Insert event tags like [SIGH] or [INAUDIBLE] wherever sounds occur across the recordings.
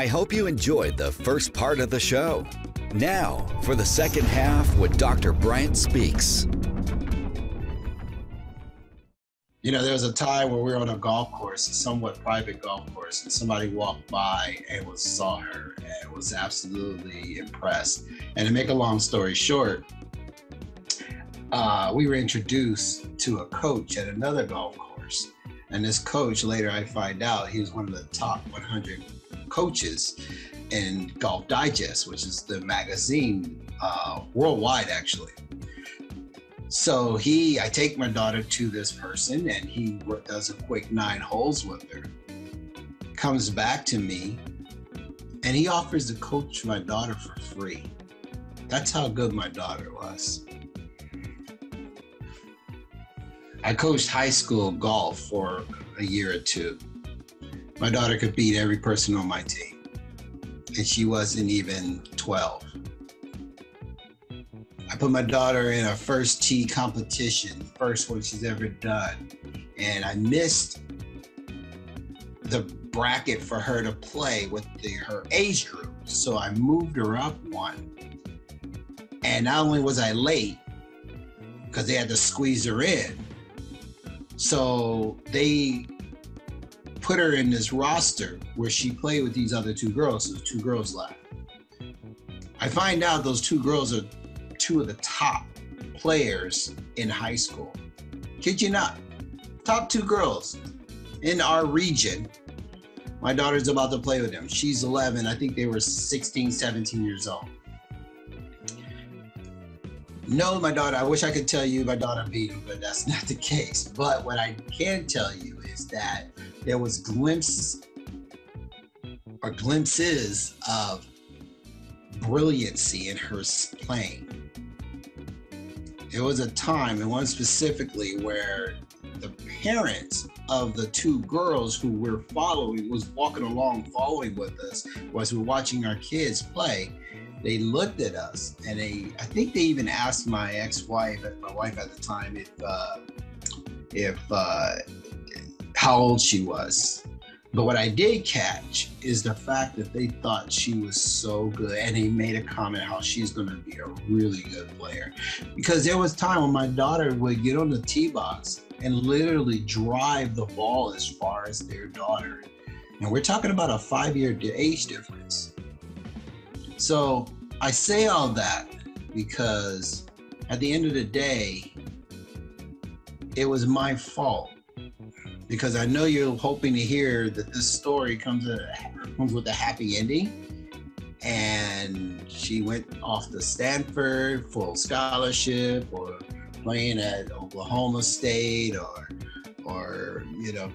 I hope you enjoyed the first part of the show. Now, for the second half with Dr. Bryant Speaks. You know, there was a time where we were on a golf course, a somewhat private golf course, and somebody walked by and was saw her and was absolutely impressed. And to make a long story short, uh, we were introduced to a coach at another golf course. And this coach, later I find out, he was one of the top 100 coaches in Golf Digest, which is the magazine uh, worldwide, actually. So he, I take my daughter to this person, and he does a quick nine holes with her. Comes back to me, and he offers to coach my daughter for free. That's how good my daughter was. I coached high school golf for a year or two. My daughter could beat every person on my team, and she wasn't even 12. I put my daughter in a first tee competition, first one she's ever done, and I missed the bracket for her to play with the, her age group. So I moved her up one. And not only was I late, because they had to squeeze her in, so they put her in this roster where she played with these other two girls. So two girls left. I find out those two girls are two of the top players in high school. Kid you not. Top two girls in our region. My daughter's about to play with them. She's 11. I think they were 16, 17 years old. No, my daughter, I wish I could tell you my daughter beat him, but that's [LAUGHS] not the case. But what I can tell you is that there was glimpses or glimpses of brilliancy in her playing. There was a time, and one specifically, where the parents of the two girls who were following was walking along following with us was we were watching our kids play they looked at us and they i think they even asked my ex-wife my wife at the time if uh if uh how old she was but what I did catch is the fact that they thought she was so good, and he made a comment how she's going to be a really good player. Because there was time when my daughter would get on the tee box and literally drive the ball as far as their daughter, and we're talking about a five-year age difference. So I say all that because at the end of the day, it was my fault because I know you're hoping to hear that this story comes, a, comes with a happy ending. And she went off to Stanford full scholarship or playing at Oklahoma State or or you know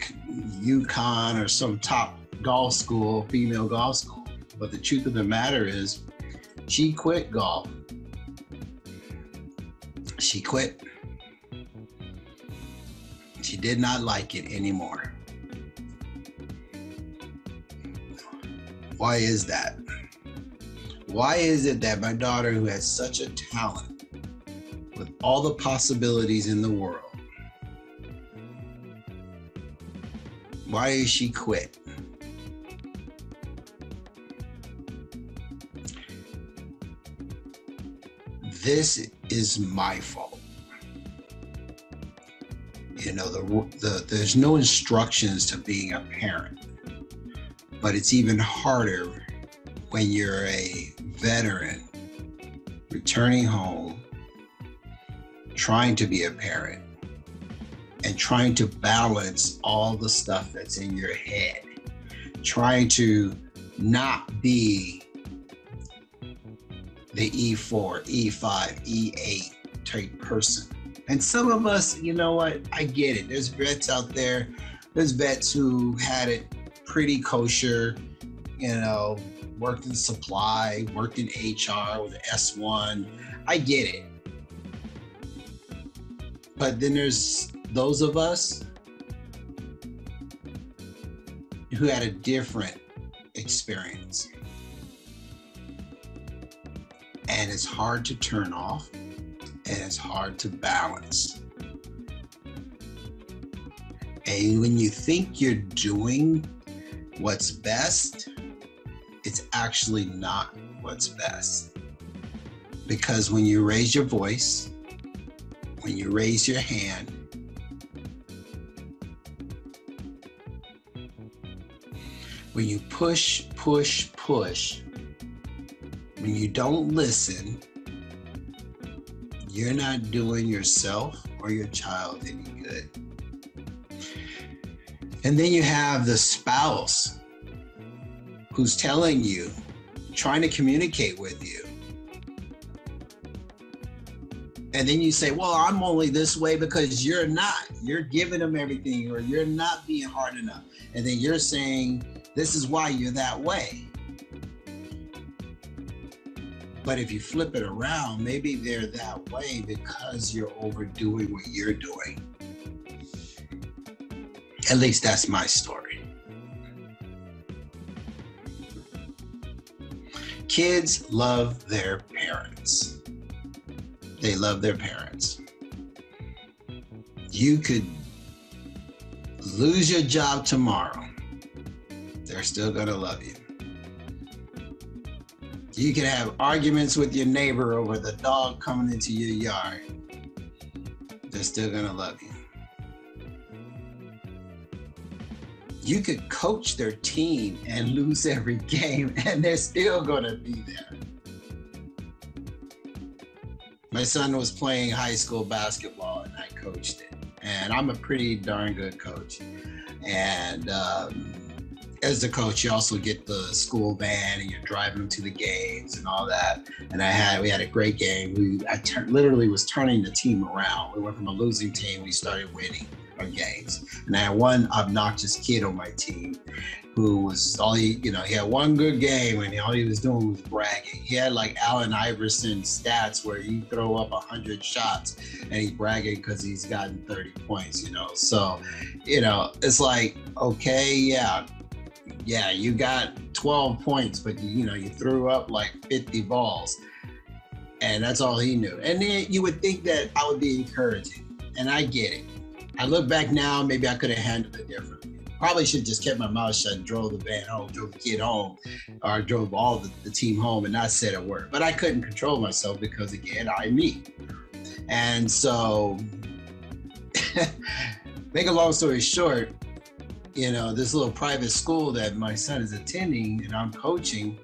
UConn or some top golf school, female golf school. But the truth of the matter is she quit golf. She quit she did not like it anymore. Why is that? Why is it that my daughter, who has such a talent with all the possibilities in the world, why is she quit? This is my fault. You know the, the there's no instructions to being a parent but it's even harder when you're a veteran returning home trying to be a parent and trying to balance all the stuff that's in your head trying to not be the E4, E5, E8 type person and some of us, you know what? I get it. There's vets out there. There's vets who had it pretty kosher, you know, worked in supply, worked in HR with an S1. I get it. But then there's those of us who had a different experience. And it's hard to turn off and it's hard to balance. And when you think you're doing what's best, it's actually not what's best. Because when you raise your voice, when you raise your hand, when you push, push, push, when you don't listen, you're not doing yourself or your child any good. And then you have the spouse who's telling you, trying to communicate with you. And then you say, Well, I'm only this way because you're not. You're giving them everything, or you're not being hard enough. And then you're saying, This is why you're that way. But if you flip it around, maybe they're that way because you're overdoing what you're doing. At least that's my story. Kids love their parents. They love their parents. You could lose your job tomorrow. They're still going to love you. You can have arguments with your neighbor over the dog coming into your yard. They're still to love you. You could coach their team and lose every game, [LAUGHS] and they're still to be there. My son was playing high school basketball, and I coached it. And I'm a pretty darn good coach. And um, as the coach, you also get the school van and you're driving them to the games and all that. And I had we had a great game. We I ter- literally was turning the team around. We went from a losing team, we started winning our games. And I had one obnoxious kid on my team who was all he, you know, he had one good game and all he was doing was bragging. He had like Allen Iverson stats where he throw up 100 shots and he's bragging because he's gotten 30 points, you know. So, you know, it's like, okay, yeah, yeah, you got 12 points, but you, you know, you threw up like 50 balls. And that's all he knew. And then you would think that I would be encouraging. And I get it. I look back now, maybe I could have handled it differently. Probably should have just kept my mouth shut and drove the van home, drove the kid home, or drove all the, the team home and not said a word. But I couldn't control myself because, again, I'm me. And so, [LAUGHS] make a long story short, you know, this little private school that my son is attending and I'm coaching,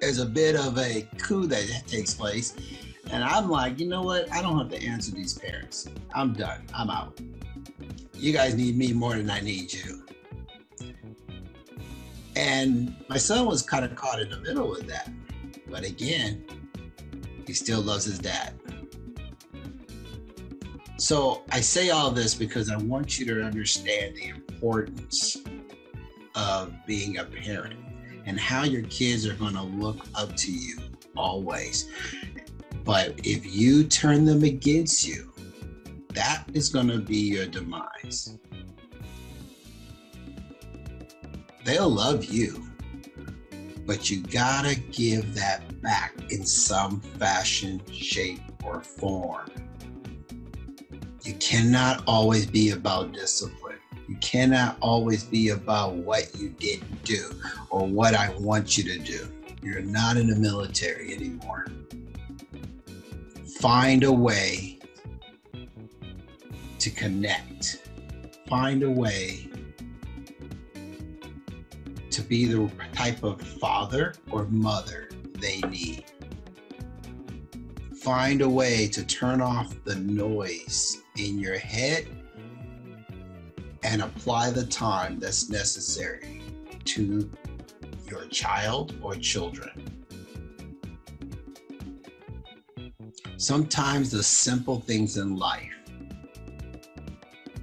there's a bit of a coup that takes place. And I'm like, you know what? I don't have to answer these parents. I'm done. I'm out. You guys need me more than I need you. And my son was kind of caught in the middle with that. But again, he still loves his dad. So I say all this because I want you to understand the importance of being a parent and how your kids are going to look up to you always. But if you turn them against you, that is going to be your demise. They'll love you, but you got to give that back in some fashion, shape, or form. You cannot always be about discipline. You cannot always be about what you didn't do or what I want you to do. You're not in the military anymore. Find a way to connect. Find a way to be the type of father or mother they need. Find a way to turn off the noise in your head and apply the time that's necessary to your child or children. Sometimes the simple things in life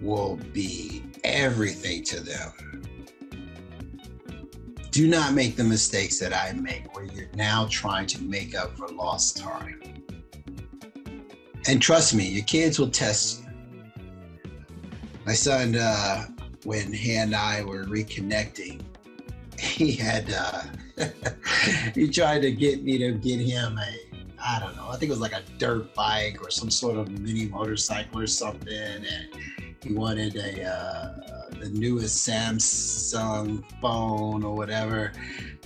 will be everything to them. Do not make the mistakes that I make where you're now trying to make up for lost time. And trust me, your kids will test you my son, uh, when he and I were reconnecting, [LAUGHS] he had uh, [LAUGHS] he tried to get me to get him a I don't know I think it was like a dirt bike or some sort of mini motorcycle or something, and he wanted a uh, the newest Samsung phone or whatever.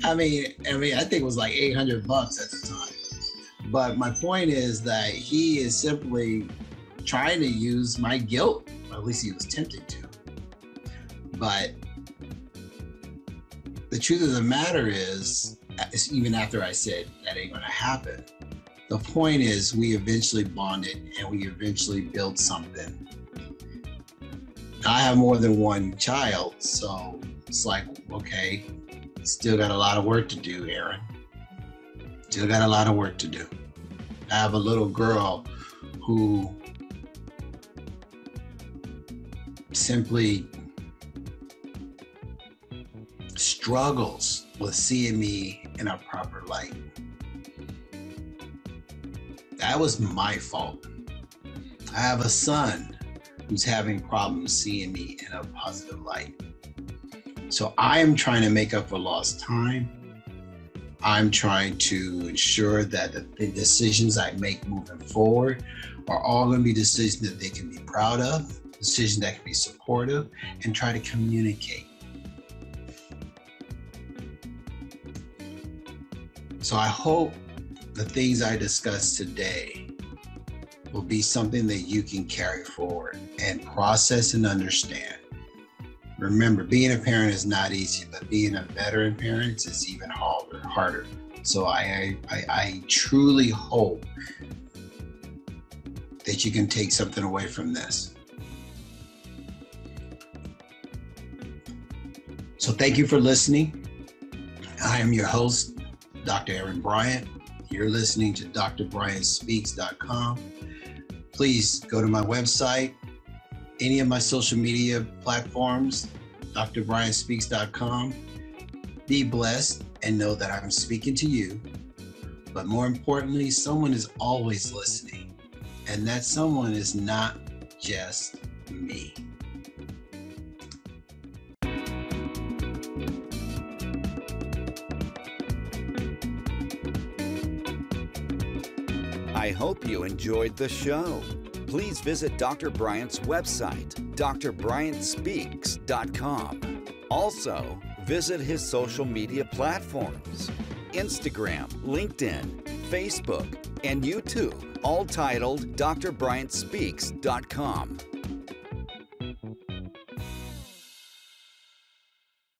I mean, I mean, I think it was like 800 bucks at the time. But my point is that he is simply trying to use my guilt. At least he was tempted to. But the truth of the matter is, even after I said that ain't gonna happen, the point is we eventually bonded and we eventually built something. I have more than one child, so it's like, okay, still got a lot of work to do, Aaron. Still got a lot of work to do. I have a little girl who simply struggles with seeing me in a proper light. That was my fault. I have a son who's having problems seeing me in a positive light. So I am trying to make up for lost time. I'm trying to ensure that the, the decisions I make moving forward are all going to be decisions that they can be proud of, decisions that can be supportive, and try to communicate. So I hope the things I discussed today will be something that you can carry forward and process and understand. Remember, being a parent is not easy, but being a veteran parent is even harder. harder. So I, I, I truly hope that you can take something away from this. Thank you for listening. I am your host, Dr. Aaron Bryant. You're listening to drbryantspeaks.com. Please go to my website, any of my social media platforms, drbryantspeaks.com. Be blessed and know that I'm speaking to you. But more importantly, someone is always listening, and that someone is not just me. I hope you enjoyed the show. Please visit Dr. Bryant's website, drbryantspeaks.com. Also, visit his social media platforms Instagram, LinkedIn, Facebook, and YouTube, all titled drbryantspeaks.com.